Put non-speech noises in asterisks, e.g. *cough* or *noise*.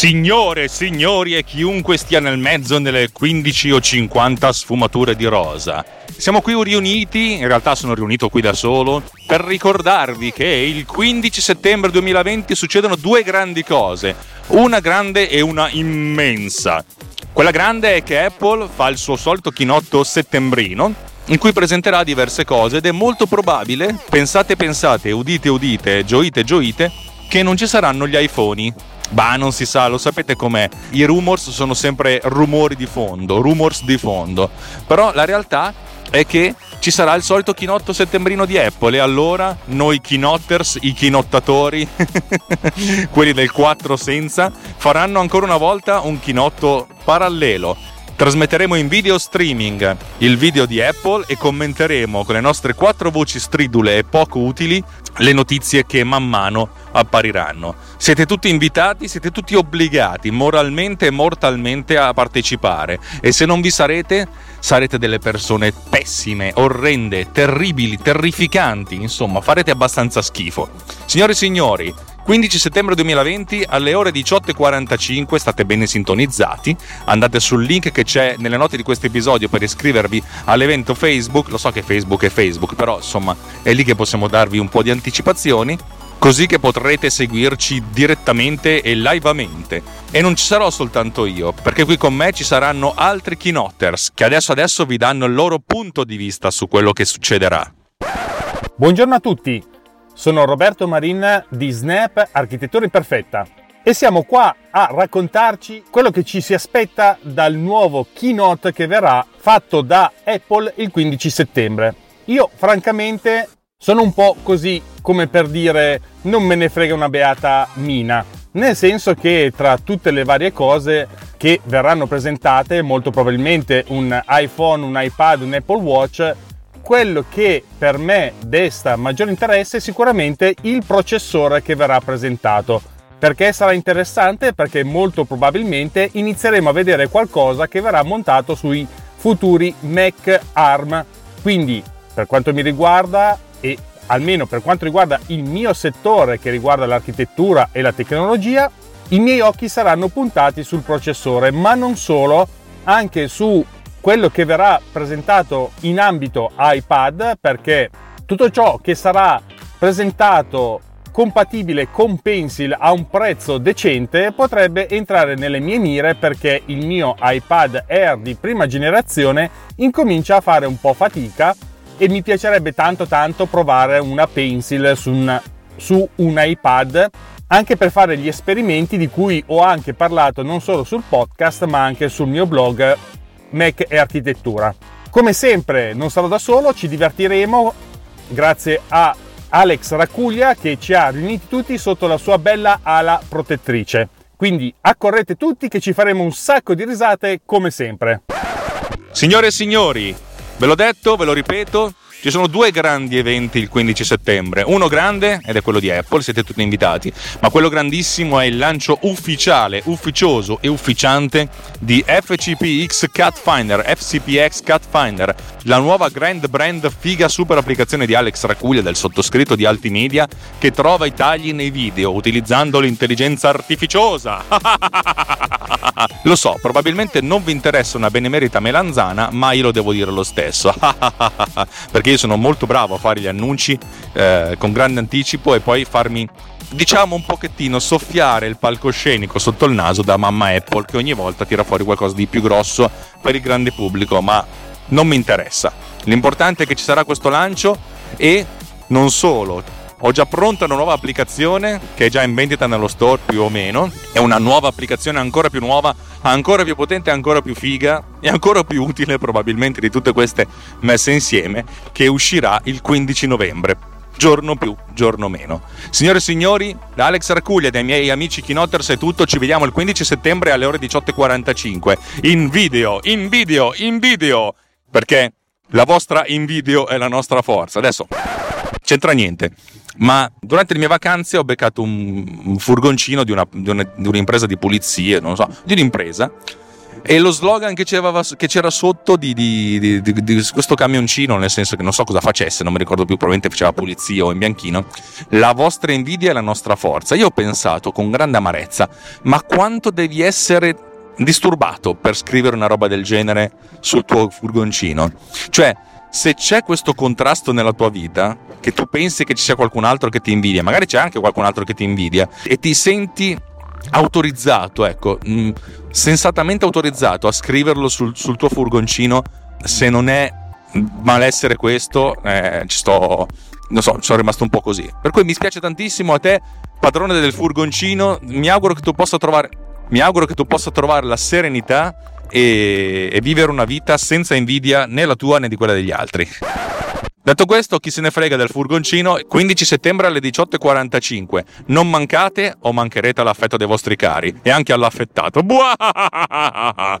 Signore, signori e chiunque stia nel mezzo nelle 15 o 50 sfumature di rosa. Siamo qui riuniti, in realtà sono riunito qui da solo, per ricordarvi che il 15 settembre 2020 succedono due grandi cose, una grande e una immensa. Quella grande è che Apple fa il suo solito chinotto settembrino, in cui presenterà diverse cose ed è molto probabile, pensate pensate, udite udite, gioite gioite, che non ci saranno gli iPhone. Bah, non si sa, lo sapete com'è. I rumors sono sempre rumori di fondo, rumors di fondo. Però la realtà è che ci sarà il solito chinotto settembrino di Apple e allora noi chinotters, i chinottatori, *laughs* quelli del 4 senza, faranno ancora una volta un chinotto parallelo Trasmetteremo in video streaming il video di Apple e commenteremo con le nostre quattro voci stridule e poco utili le notizie che man mano appariranno. Siete tutti invitati, siete tutti obbligati moralmente e mortalmente a partecipare e se non vi sarete, sarete delle persone pessime, orrende, terribili, terrificanti, insomma farete abbastanza schifo. Signore e signori, 15 settembre 2020 alle ore 18.45 state bene sintonizzati, andate sul link che c'è nelle note di questo episodio per iscrivervi all'evento Facebook, lo so che Facebook è Facebook, però insomma è lì che possiamo darvi un po' di anticipazioni, così che potrete seguirci direttamente e liveamente. E non ci sarò soltanto io, perché qui con me ci saranno altri keynotters che adesso adesso vi danno il loro punto di vista su quello che succederà. Buongiorno a tutti, sono Roberto Marin di Snap Architettura Imperfetta e siamo qua a raccontarci quello che ci si aspetta dal nuovo keynote che verrà fatto da Apple il 15 settembre. Io francamente sono un po' così come per dire non me ne frega una beata mina, nel senso che tra tutte le varie cose che verranno presentate, molto probabilmente un iPhone, un iPad, un Apple Watch, quello che per me desta maggiore interesse è sicuramente il processore che verrà presentato. Perché sarà interessante? Perché molto probabilmente inizieremo a vedere qualcosa che verrà montato sui futuri Mac ARM. Quindi, per quanto mi riguarda e almeno per quanto riguarda il mio settore che riguarda l'architettura e la tecnologia, i miei occhi saranno puntati sul processore, ma non solo, anche su quello che verrà presentato in ambito iPad perché tutto ciò che sarà presentato compatibile con Pencil a un prezzo decente potrebbe entrare nelle mie mire perché il mio iPad Air di prima generazione incomincia a fare un po' fatica e mi piacerebbe tanto tanto provare una Pencil su un, su un iPad anche per fare gli esperimenti di cui ho anche parlato non solo sul podcast ma anche sul mio blog Mac e architettura. Come sempre non sarò da solo, ci divertiremo grazie a Alex Raccuglia che ci ha riuniti tutti sotto la sua bella ala protettrice. Quindi accorrete tutti che ci faremo un sacco di risate come sempre. Signore e signori, ve l'ho detto, ve lo ripeto, ci sono due grandi eventi il 15 settembre. Uno grande, ed è quello di Apple, siete tutti invitati, ma quello grandissimo è il lancio ufficiale, ufficioso e ufficiante di FCPX Cut Finder, FCPX Cut Finder, la nuova grand brand figa super applicazione di Alex Racuglia del sottoscritto di Altimedia che trova i tagli nei video utilizzando l'intelligenza artificiosa. *laughs* *laughs* lo so, probabilmente non vi interessa una benemerita melanzana, ma io lo devo dire lo stesso. *laughs* Perché io sono molto bravo a fare gli annunci eh, con grande anticipo e poi farmi diciamo un pochettino soffiare il palcoscenico sotto il naso da mamma Apple che ogni volta tira fuori qualcosa di più grosso per il grande pubblico, ma non mi interessa. L'importante è che ci sarà questo lancio e non solo, ho già pronta una nuova applicazione che è già in vendita nello store più o meno. È una nuova applicazione ancora più nuova, ancora più potente, ancora più figa e ancora più utile probabilmente di tutte queste messe insieme che uscirà il 15 novembre. Giorno più, giorno meno. Signore e signori, da Alex Arcuglia e dai miei amici Kinotters è tutto. Ci vediamo il 15 settembre alle ore 18.45. In video, in video, in video. Perché la vostra in video è la nostra forza. Adesso c'entra niente. Ma durante le mie vacanze ho beccato un, un furgoncino di, una, di, una, di, un'impresa di pulizie, non so, di un'impresa. E lo slogan che c'era, che c'era sotto di, di, questo camioncino, nel senso che non so cosa facesse, non mi ricordo più, probabilmente faceva pulizia o in bianchino, la vostra invidia è la nostra forza. Io ho pensato con grande amarezza, ma quanto devi essere disturbato per scrivere una roba del genere sul tuo furgoncino? Cioè, se c'è questo contrasto nella tua vita, che tu pensi che ci sia qualcun altro che ti invidia, magari c'è anche qualcun altro che ti invidia, e ti senti autorizzato, ecco, mh, mm, sensatamente autorizzato a scriverlo sul, sul, tuo furgoncino, se non è malessere questo, eh, ci sto, non so, sono rimasto un po' così. Per cui mi spiace tantissimo a te, padrone del furgoncino, mi auguro che tu possa trovare, mi auguro che tu possa trovare la serenità e, e vivere una vita senza invidia né la tua né di quella degli altri. Detto questo, chi se ne frega del furgoncino, 15 settembre alle 18.45. Non mancate o mancherete all'affetto dei vostri cari e anche all'affettato. Buah!